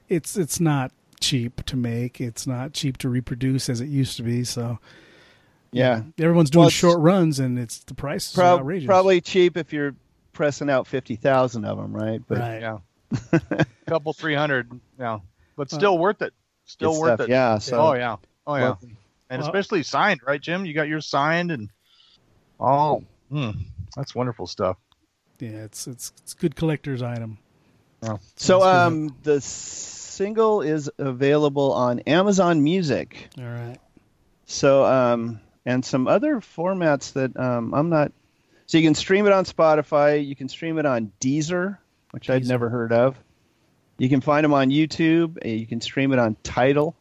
it's it's not cheap to make. It's not cheap to reproduce as it used to be. So Yeah, everyone's doing Well, short runs, and it's the price is Prob- outrageous. probably cheap if you're pressing out fifty thousand of them, right? But right. Yeah, couple three hundred. Yeah, but still worth it. Still good worth stuff, it. Yeah. So oh yeah. Oh yeah. lovely. And Well- especially signed, right, Jim? You got yours signed, and oh, hmm, that's wonderful stuff. Yeah, it's it's it's good collector's item. So Sounds good. um, the single is available on Amazon Music. All right. So um, and some other formats that um, I'm not. So you can stream it on Spotify. You can stream it on Deezer, which I'd never heard of. You can find them on YouTube. uh, You can stream it on Tidal,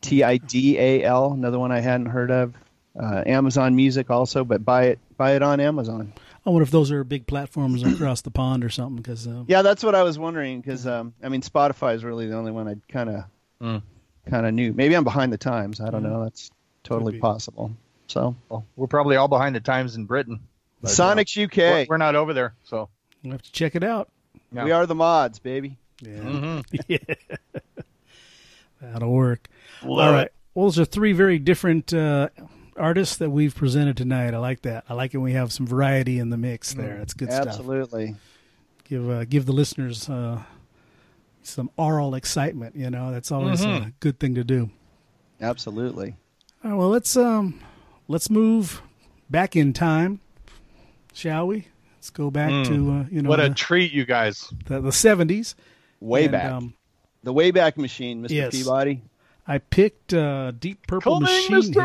T I D A L, another one I hadn't heard of. Uh, Amazon Music also, but buy it buy it on Amazon. I wonder if those are big platforms across the pond or something. Because uh, Yeah, that's what I was wondering because um, I mean Spotify is really the only one I'd kind of Mm. kind of knew. Maybe I'm behind the times. I don't know. That's totally possible. So Well, we're probably all behind the times in Britain. But, uh, Soniks we're, UK, we're not over there, so we'll have to check it out. yeah. we are the mods, baby. Yeah, Mhm. yeah. that'll work. Love All right. it. Well, those are three very different uh, artists that we've presented tonight. I like that. I like it. when We have some variety in the mix there. That's good stuff. Absolutely. Give uh, give the listeners uh, some oral excitement. You know, that's always a Mhm. good thing to do. Absolutely. All right, well, let's um, let's move back in time, shall we? Let's go back Mm. to uh, you know what a the, treat, you guys. the, the 70s. Way And, back. Um, the Wayback Machine, Mr. Yes. Peabody. I picked uh, Deep Purple Coming, Machine Mr.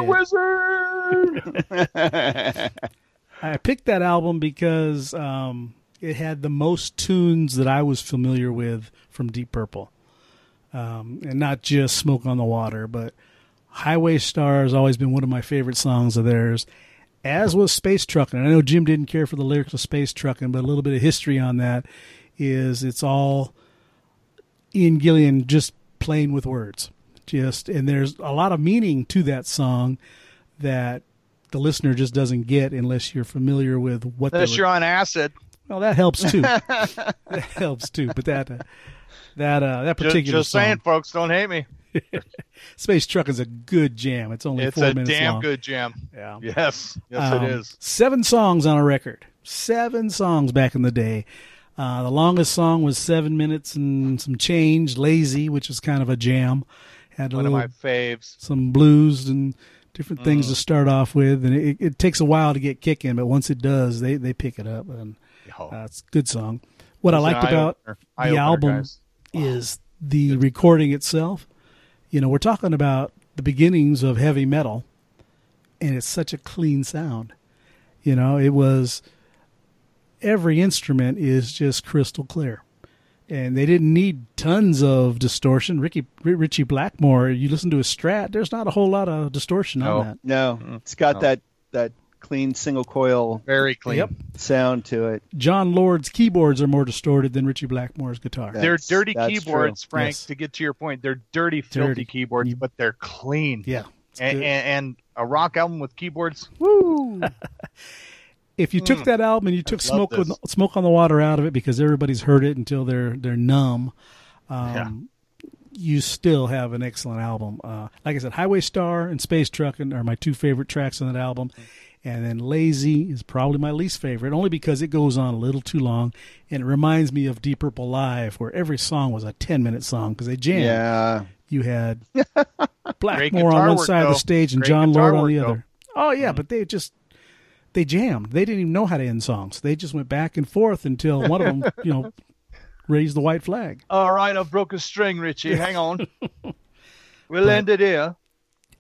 Head. Wizard. I picked that album because um, it had the most tunes that I was familiar with from Deep Purple, um, and not just "Smoke on the Water," but "Highway Star" has always been one of my favorite songs of theirs. As was "Space Truckin'." I know Jim didn't care for the lyrics of "Space Truckin'," but a little bit of history on that is it's all Ian Gillan just playing with words, just and there's a lot of meaning to that song that the listener just doesn't get unless you're familiar with what Unless you're on acid. well, that helps too. that helps too. But that uh, that uh, that Just, particular just saying, song, folks, don't hate me. Space Truck is a good jam. It's only It's four a minutes damn good jam. Yeah. Yes, yes, Um, it is. Seven songs on a record. Seven songs back in the day. Uh, the longest song was seven minutes and some change. Lazy, which is kind of a jam. Had a One of my faves. some blues and different things Mm. to start off with, and it, it takes a while to get kicking, but once it does, they they pick it up, and uh, it's a good song. What I it's an liked about the album guys. is the recording itself. You know, we're talking about the beginnings of heavy metal, and it's such a clean sound. You know, it was every instrument is just crystal clear. And they didn't need tons of distortion. Ricky Ritchie Blackmore, you listen to his strat, there's not a whole lot of distortion No. on that. No, mm-hmm. it's got No. that that clean single coil Very clean. Yep. sound to it. Jon Lord's keyboards are more distorted than Ritchie Blackmore's guitar. Yeah. They're dirty that's keyboards, Frank. Yes. To get to your point, they're dirty, filthy Dirty. keyboards, but they're clean. Yeah. And, and, and a rock album with keyboards, woo! if you took that album and you took Hmm. smoke on, this. smoke on the water out of it because everybody's heard it until they're they're numb, um, you still have an excellent album. Uh, like I said, Highway Star and Space Truckin' are my two favorite tracks on that album. And then Lazy is probably my least favorite, only because it goes on a little too long, and it reminds me of Deep Purple Live, where every song was a ten minute song because they jammed. Yeah. You had Great Blackmore on one work, side of the stage and Great Jon Lord on work, the though. Other. Oh yeah, but they just they jammed. They didn't even know how to end songs. They just went back and forth until one of them, you know, raised the white flag. All right, I've broke a string, Ritchie. Hang on. we'll But- end it here.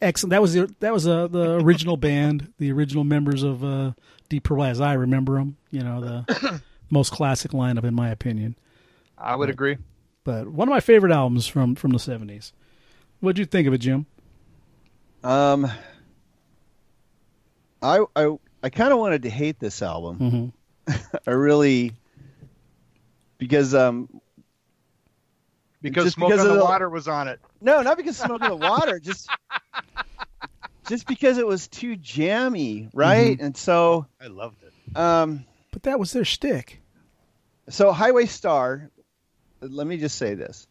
Excellent. That was the that was uh, the original band, the original members of uh, Deep Purple, as I remember them. You know, the most classic lineup in my opinion. I would agree. But one of my favorite albums from from the seventies. What'd you think of it, Jim? Um, I I I kind of wanted to hate this album. Mm-hmm. I really because um Because Just Smoke because on of the the- Water was on it. no, not because smoke in the water, just just because it was too jammy, right? And so I loved it. um But that was their shtick. so Highway Star. Let me just say this: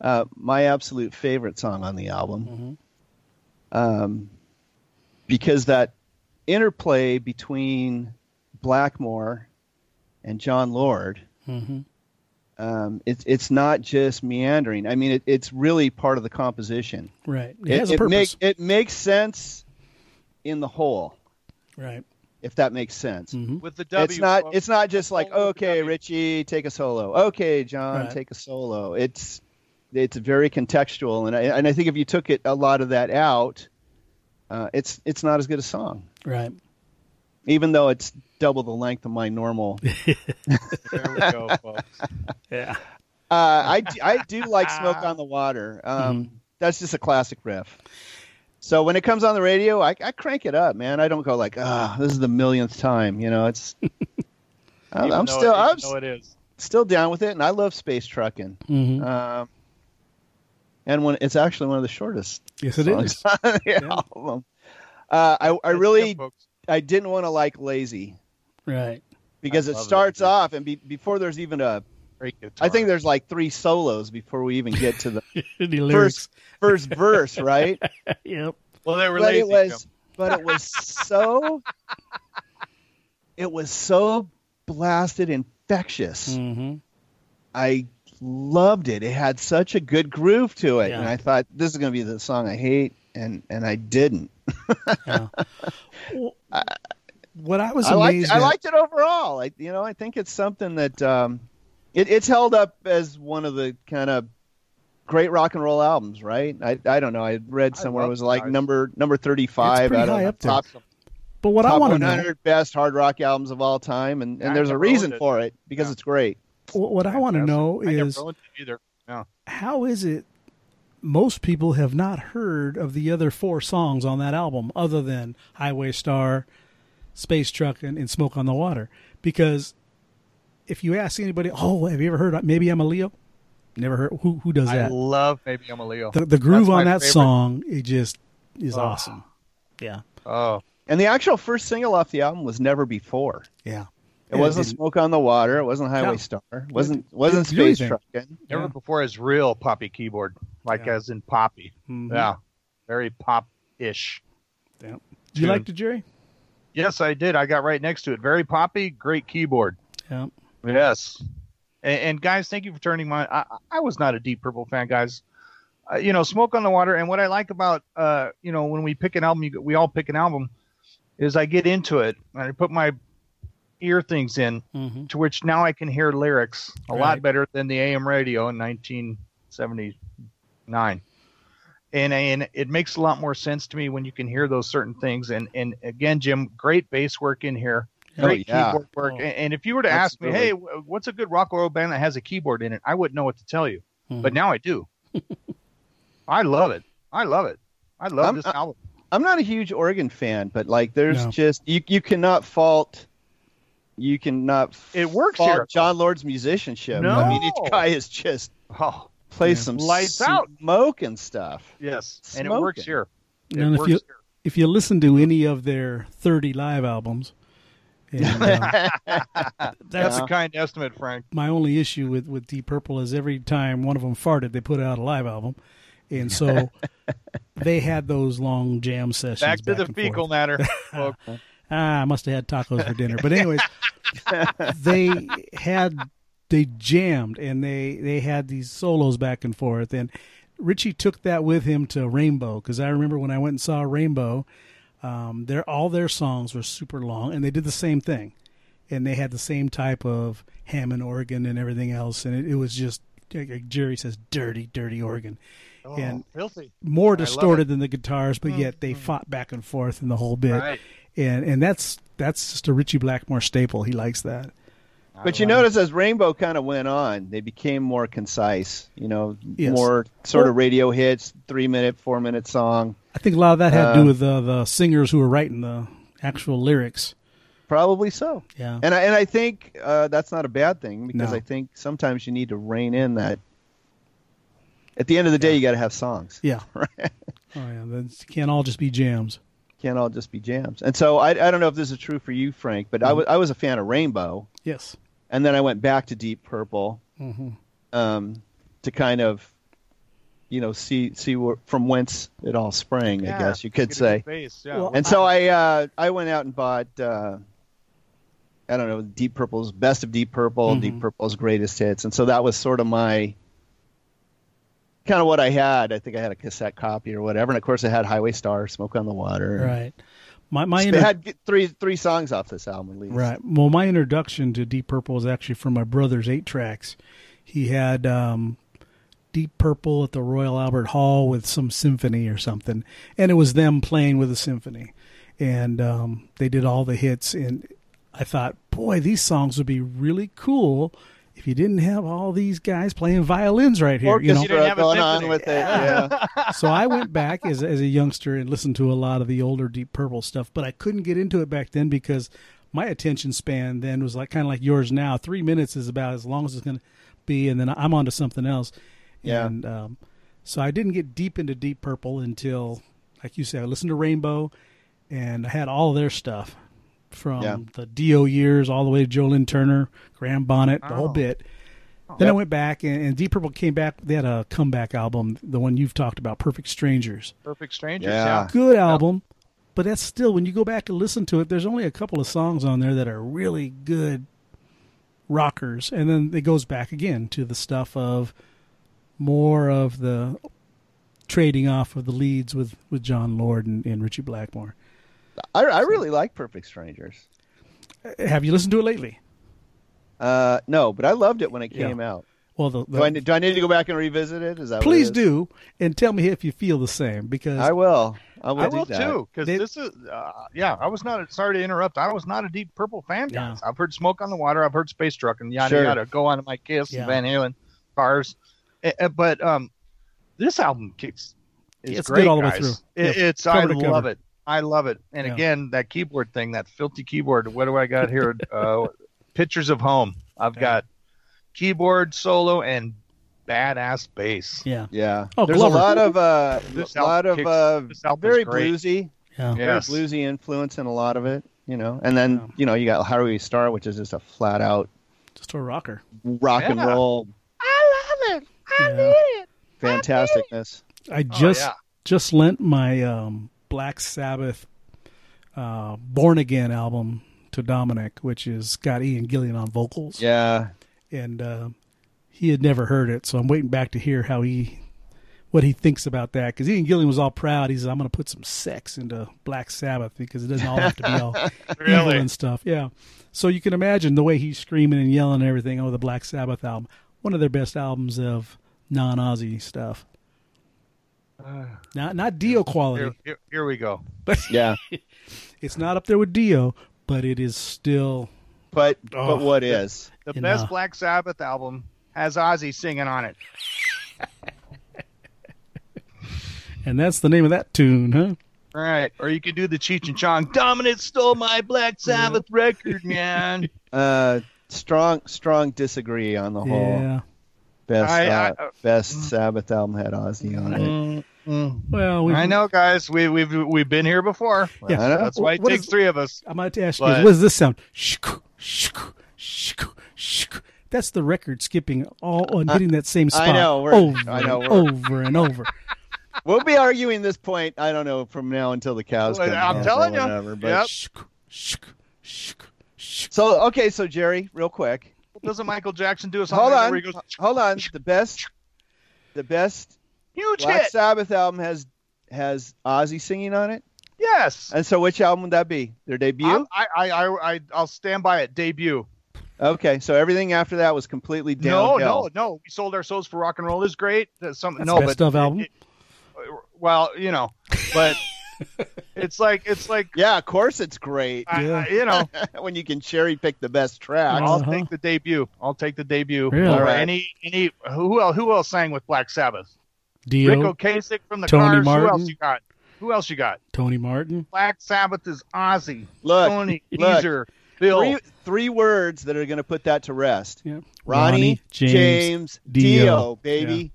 uh, my absolute favorite song on the album, um, because that interplay between Blackmore and Jon Lord. Mm-hmm. Um, it's it's not just meandering. I mean, it, it's really part of the composition. Right. It, has a it, make- it makes sense in the whole, right. if that makes sense. Mm-hmm. With the W. it's not it's not just like Solo with the okay ritchie take a solo okay jon Right. take a solo it's it's very contextual and I, and I think if you took it a lot of that out uh, it's it's not as good a song Right. even though it's double the length of my normal There we go, folks. Yeah. uh, I, do- I do like smoke on the water um, Mm-hmm. that's just a classic riff so when it comes on the radio I, I crank it up man i don't go like ah this is the millionth time you know it's I'm, I'm still I'm it is. still down with it and i love space trucking Mm-hmm. Um, and when it's actually one of the shortest yes, it is. on the Yeah. album. Uh, I, I really. I didn't want to like Lazy Right. because I it starts Lazy. off and be, before there's even a Great guitar. I think there's like three solos before we even get to the the first first verse, right? Yep. Well, they were but lazy. it was Jim. but it was so it was so blasted infectious. Mm-hmm. I loved it. It had such a good groove to it, Yeah. and I thought this is going to be the song I hate, and and I didn't. Yeah. Well, what I was I liked amazed I liked it overall. I you know I think it's something that um, it, it's held up as one of the kind of great rock and roll albums, right? I I don't know. I read I somewhere it was like guys. number number thirty five It's pretty out high of up there. top but what I want to know, 100 best hard rock albums of all time, and, and there's a reason it. for it because Yeah. it's great. what I want to know is either. No. how is it most people have not heard of the other four songs on that album other than Highway Star, Space Truck, and, and Smoke on the Water? Because if you ask anybody, oh, have you ever heard of Maybe I'm a Leo? Never heard. Who who does I that? love Maybe I'm a Leo. The, the groove on that favorite. song, it just is Oh. awesome. Yeah, Oh, And the actual first single off the album was Never Before. yeah. It Yeah, wasn't didn't- Smoke on the Water. It wasn't Highway No. Star. It wasn't wasn't Space anything. Truckin'. never Yeah. before is real poppy keyboard, like Yeah. as in poppy. Mhm. Yeah, very pop-ish. Yeah. Do you like the it, Jerry? Yes, I did. I got right next to it. Very poppy, great keyboard. Yeah. Yes. And, and guys, thank you for turning my. I, I was not a Deep Purple fan, guys. Uh, you know, Smoke on the Water. And what I like about, uh, you know, when we pick an album, you, we all pick an album, is I get into it and I put my ear things in, Mm-hmm. to which now I can hear lyrics a Right. lot better than the AM radio in 1979. And, and it makes a lot more sense to me when you can hear those certain things. And, and again, Jim, great bass work in here. Oh, Great yeah. keyboard work. Oh. And, and if you were to ask me, Absolutely. hey, what's a good rock and roll band that has a keyboard in it? I wouldn't know what to tell you. Mhm. But now I do. I love it. I love it. I love I'm- this I- album. I'm not a huge organ fan, but like there's No. just you you cannot fault you cannot It works fault here. Jon Lord's musicianship. No. I mean, each guy is just Oh, plays Yeah. some Lights out. smoke and stuff. yes. And it works here. It And if you here. if you listen to any of their 30 live albums, And, um, That's that's a kind estimate, Frank. my only issue with with Deep Purple is every time one of them farted, they put out a live album, and so they had those long jam sessions. Back to the and fecal forth. matter. Ah, I must have had tacos for dinner. But anyways, they had they jammed and they they had these solos back and forth and Ritchie took that with him to Rainbow because I remember when I went and saw Rainbow, um, their all their songs were super long and they did the same thing, and they had the same type of Hammond organ and everything else, and it, it was just like Jerry says, dirty, dirty organ, Oh, and filthy. more distorted than the guitars, but yet they fought back and forth in the whole bit, Right. and and that's that's just a Ritchie Blackmore staple. He likes that. But you notice as Rainbow kind of went on, they became more concise. You know, Yes. more sort of radio hits, three minute, four minute song. I think a lot of that had to Uh, do with the the singers who were writing the actual lyrics. Probably so. Yeah. And I and I think uh, that's not a bad thing because No. I think sometimes you need to rein in that. At the end of the day, you got to have songs. Yeah. Oh yeah. That can't all just be jams. Can't all just be jams. And so I, I don't know if this is true for you, Frank, but Mm-hmm. I was I was a fan of Rainbow, Yes. And then I went back to Deep Purple hmm um, to kind of, you know, see see where, from whence it all sprang. I guess you could say. good yeah. Well, And so I uh, I went out and bought uh, I don't know Deep Purple's Best of Deep Purple, Mhm. Deep Purple's Greatest Hits, and so that was sort of my kind of what I had. I think I had a cassette copy or whatever, and of course I had Highway Star, Smoke on the Water. Right. My my They inter- had three three songs off this album at least. right. Well, my introduction to Deep Purple was actually from my brother's eight tracks. He had um, Deep Purple at the Royal Albert Hall with some symphony or something, and it was them playing with a symphony, and um, they did all the hits. And I thought, boy, these songs would be really cool if you didn't have all these guys playing violins right here. You know, You didn't have a going on symphony. with it. Yeah. so I went back as as a youngster and listened to a lot of the older Deep Purple stuff, but I couldn't get into it back then because my attention span then was like kind of like yours now. Three minutes is about as long as it's going to be, and then I'm on to something else. Yeah. And um, so I didn't get deep into Deep Purple until, like you said, I listened to Rainbow, and I had all their stuff from Yeah. the Dio years all the way to Joe Lynn Turner, Graham Bonnet, the whole Oh. bit. Oh. Then I went back, and, and Deep Purple came back. They had a comeback album, the one you've talked about, Perfect Strangers. Perfect Strangers. Yeah. Yeah. Good album, but that's still when you go back and listen to it. There's only a couple of songs on there that are really good rockers, and then it goes back again to the stuff of more of the trading off of the leads with with Jon Lord and, and Ritchie Blackmore. I, I really like Perfect Strangers. Have you listened to it lately? Uh, no, but I loved it when it Yeah. came out. Well, the, the- Do I, do I need to go back and revisit it? Is that it please is? do, and tell me if you feel the same because I will. I will, I will too, because this is, uh, yeah. I was not. Sorry to interrupt. I was not a Deep Purple fan, guys. Yeah. I've heard Smoke on the Water. I've heard Space Truck and yada Sure. yada. Go on to my Kiss, Yeah. and Van Halen, Cars, Eh, eh, but um, this album kicks. It's, It's good great, all the way guys. through. It, Yeah, it's. I cover to love cover. it. I love it. And Yeah. again, that keyboard thing, that filthy keyboard. What do I got here? uh, pictures of home. I've Yeah. got keyboard solo and badass bass. yeah, Yeah. Oh, There's Glover. a lot of uh, This a lot of album uh, kicks- this album's very bluesy, yeah, Yes. very bluesy influence in a lot of it. You know, and then Yeah. you know you got How Do We Start, which is just a flat out just a rocker. rock and roll. I love it. I Yeah. roll Yeah. fantasticness. I it. I just yeah. just lent my um, Black Sabbath uh, Born Again album to Dominic, which is got Ian Gillan on vocals, Yeah, and uh, he had never heard it, so I'm waiting back to hear how he what he thinks about that because Ian Gillan was all proud. He says, "I'm going to put some sex into Black Sabbath because it doesn't all have to be all evil and stuff." Yeah, so you can imagine the way he's screaming and yelling and everything over the Black Sabbath album, one of their best albums of non-Ozzy stuff. Not not Dio quality. Here, here, here we go. But yeah. It's not up there with Dio, but it is still. But Oh. but what is? The You best know. Black Sabbath album has Ozzy singing on it. And that's the name of that tune, huh? Right. Or you could do the Cheech and Chong. Dominant stole my Black Sabbath record, man. Uh, strong strong disagree on the whole Yeah. Best I- uh, I- uh, best Sabbath album had Ozzy on it. Mm, Well, we, I know, guys. We we've we've been here before. Yeah. I know. That's why it What takes is- three of us. I might ask you, what does this sound? Shk, shk, shk, shk. That's the record skipping all and hitting that same spot I know, we're- over I know, and we're- over and over. We'll be arguing this point. I don't know from now until the cows Well, come I'm telling ya. whatever, but- Yep. Shk, shk, shk, shk. So okay, so Jerry, real quick, Doesn't Michael Jackson do a song hold on, where he goes, hold on. The best, the best huge Black hit? Sabbath album has has Ozzy singing on it. Yes. And so, which album would that be? Their debut. I, I, I, I, I'll stand by it. Debut. okay, so everything after that was completely No, downhill. no, no. We sold our souls for rock and roll is great. That's something. That's no, best but of album. it- well, you know, but it's like it's like Yeah, of course it's great I- Yeah. I- you know. when you can cherry pick the best tracks. I'll Uh-huh. take the debut. I'll take the debut. Really? Alright. any any who else who else sang with Black Sabbath? Dio, Ric Ocasek from the Tony Cars. Who else you got? Who else you got? Tony Martin. Black Sabbath is Ozzy, Look, Tony, look. Geezer, Bill. three three words that are going to put that to rest. Yeah. Ronnie, James, James, Dio. Dio, baby.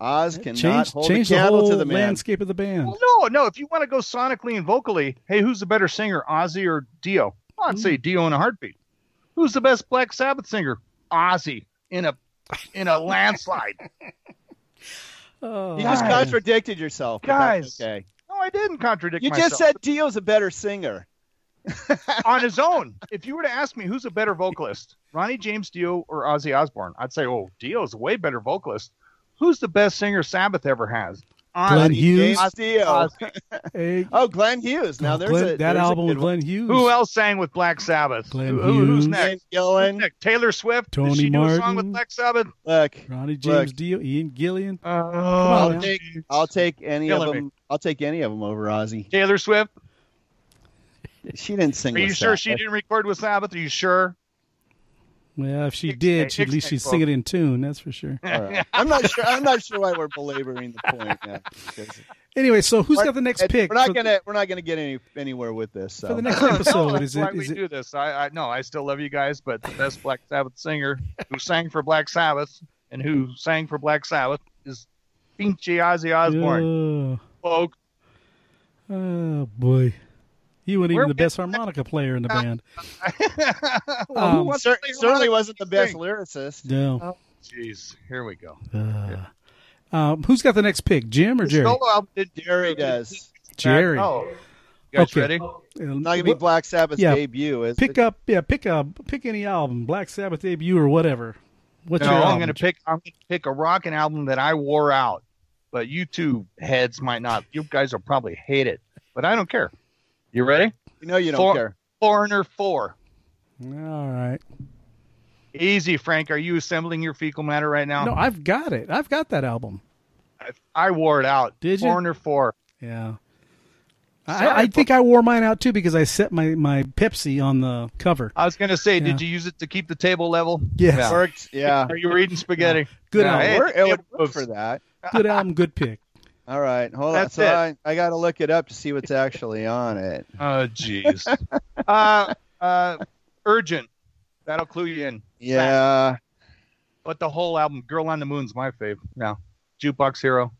Oz cannot change hold change a the candle whole to the man. landscape of the band. Well, no, no. If you want to go sonically and vocally, hey, who's the better singer, Ozzy or Dio? I'd say Hmm. Dio in a heartbeat. Who's the best Black Sabbath singer? Ozzy in a in a landslide. Oh, You just Guys. contradicted yourself. Guys. okay. No, I didn't contradict You myself. just said Dio's a better singer. on his own. If you were to ask me who's a better vocalist, Ronnie James Dio or Ozzy Osbourne, I'd say, oh, Dio's a way better vocalist. Who's the best singer Sabbath ever has? Glenn Ozzy. Hughes. James Dio. Ozzy. hey, Oh, Glenn Hughes. Now there's Glenn- a that there's a album good with. Glenn Hughes. Who else sang with Black Sabbath? Glenn Who- who- who's Hughes. next? Ian Who's next? Taylor Swift. Tony Did she do a song with Black Sabbath? Look, Ronnie James Dio, Ian Gillan. Uh, on I'll now. take I'll take any Killing of me. them. I'll take any of them over Ozzy. Taylor Swift. She didn't sing. Are you with sure she didn't record with Sabbath? Are you sure? Well, if she Ixnay- did, she, at least she'd quote. sing it in tune. That's for sure. All right. I'm not sure. I'm not sure why we're belaboring the point. Now, Anyway, so who's got the next pick? We're not for, gonna we're not gonna get any anywhere with this. So. for the next episode? that's is why it? we it? do this. I, I no, I still love you guys, but the best Black Sabbath singer who sang for Black Sabbath and who sang for Black Sabbath is Pinchy Ozzy Osbourne. Oh, Folks, oh, boy, you weren't Where even the best harmonica player in the band. Well, Um, Cer- certainly wasn't the best Sing. lyricist. No. Jeez, here we go. Uh, um, who's got the next pick, Jim or The Jerry? solo album did Jerry does. Jerry. Oh, you guys Okay. ready? Not gonna be Black Sabbath's Yeah. debut. Is Pick it? up, yeah, pick up, pick any album, Black Sabbath debut or whatever. What's no, your I'm going to pick. I'm going to pick a rockin' album that I wore out, but you two heads might not. You guys will probably hate it, but I don't care. You ready? You know you don't For- care. Foreigner Four. All right. Easy, Frank. Are you assembling your fecal matter right now? No, I've got it. I've got that album. I, I wore it out. Did you? Foreigner Four. Yeah. Sorry, I, I think I wore mine out too because I set my, my Pepsi on the cover. I was going to say, Yeah. did you use it to keep the table level? Yes. Yeah. Worked. Yeah. Are you reading spaghetti? Good Yeah, album. hey, Work- it would work for that. Good album, good pick. All right, hold That's on. So it. I, I got to look it up to see what's actually on it. Oh, jeez. uh, uh, urgent. That'll clue you in. Yeah, But the whole album, "Girl on the Moon's my fave. Yeah, Jukebox Hero.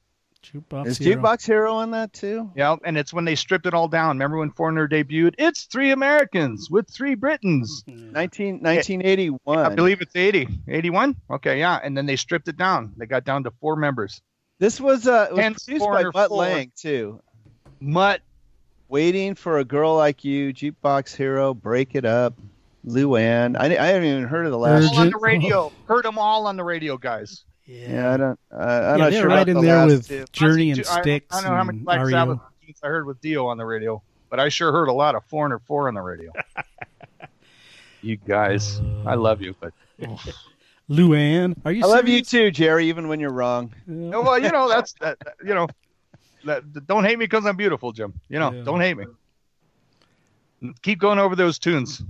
Jukebox Hero. is Hero. Jukebox Hero on that too? Yeah, and it's when they stripped it all down. Remember when Foreigner debuted? It's three Americans with three Britons. 19, 1981. I believe it's 80. 81? Okay, yeah. And then they stripped it down. They got down to four members. This was uh, it was Hence produced by Mutt four. Lange too. Mutt. Waiting for a girl like you, Jukebox Hero, Break It Up, Luanne. I, I haven't even heard of the last. Urgent. All on the radio. Heard them all on the radio, guys. Yeah, I don't. Uh, I'm Yeah, not they're sure right about in the there with two. Journey and I- Styx I, don't know how many and Black Sabbath I heard with Dio on the radio, but I sure heard a lot of Foreigner 4 on the radio. you guys, I love you, but Luanne. Are you I love you too, Jerry. Even when you're wrong. No, well, you know that's that. that- You know, that, that- don't hate me because I'm beautiful, Jim. You know, Yeah. don't hate me. Keep going over those tunes.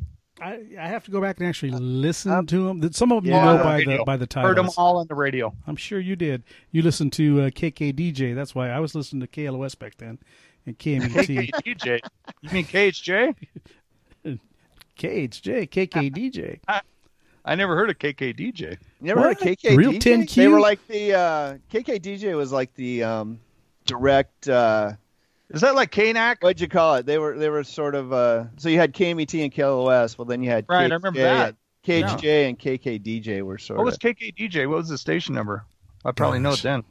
I, I have to go back and actually listen to them. Some of them Yeah. you know by Radio. the by the Heard them all on the radio. I'm sure you did. You listened to uh, KKDJ. That's why I was listening to KLOS back then, and KMET. KKDJ. You mean KHJ? KHJ, KKDJ. I never heard of KKDJ. You never What? heard of KK Real 10Q? They were like the uh, KK DJ was like the um, direct. Uh, Is that like KNAC? what'd you call it? They were they were sort of. Uh, so you had KMET and KLOS. Well, then you had Right, I remember that. KHJ and KKDJ were sort What was of. KKDJ? What was the station number? I probably know it then.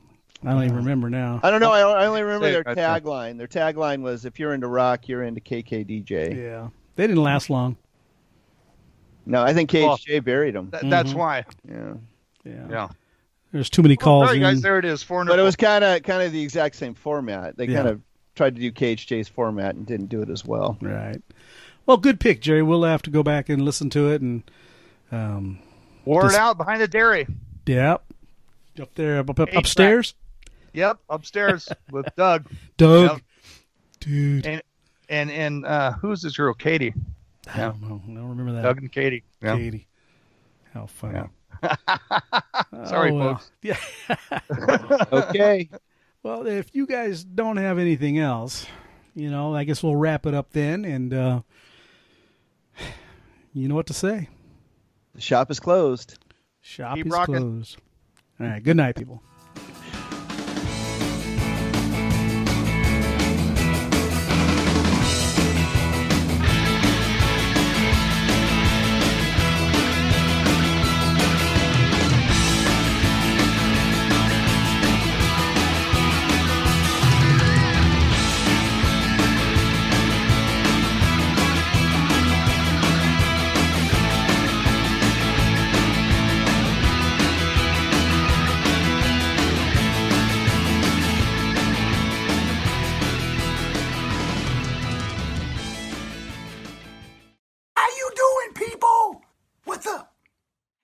I don't even remember now. I don't know. I, I only remember their it right there. tagline. Their tagline was, "If you're into rock, you're into KKDJ." Yeah, they didn't last long. No, I think KHJ buried them. That, That's Mm-hmm. why. Yeah, Yeah, Yeah. there's too many All calls. right, in. guys, there it is. Four but it was kind of kind of the exact same format. They Yeah. kind of tried to do KHJ's format and didn't do it as well. Right. Well, good pick, Jerry. We'll have to go back and listen to it and um, Wore Just- it out behind the dairy. Yep. Up there, up, up, upstairs. Yep, upstairs with Doug Doug. Yep. Dude. and and and uh, who's this girl? Katie. I don't know. I don't remember that. Doug and Katie. Yeah. Katie. How funny. Sorry, Oh, well. folks. Yeah. Okay. Well, if you guys don't have anything else, you know, I guess we'll wrap it up then. And uh, you know what to say. the shop is closed. Shop Keep is rocking. closed. All right. Good night, people.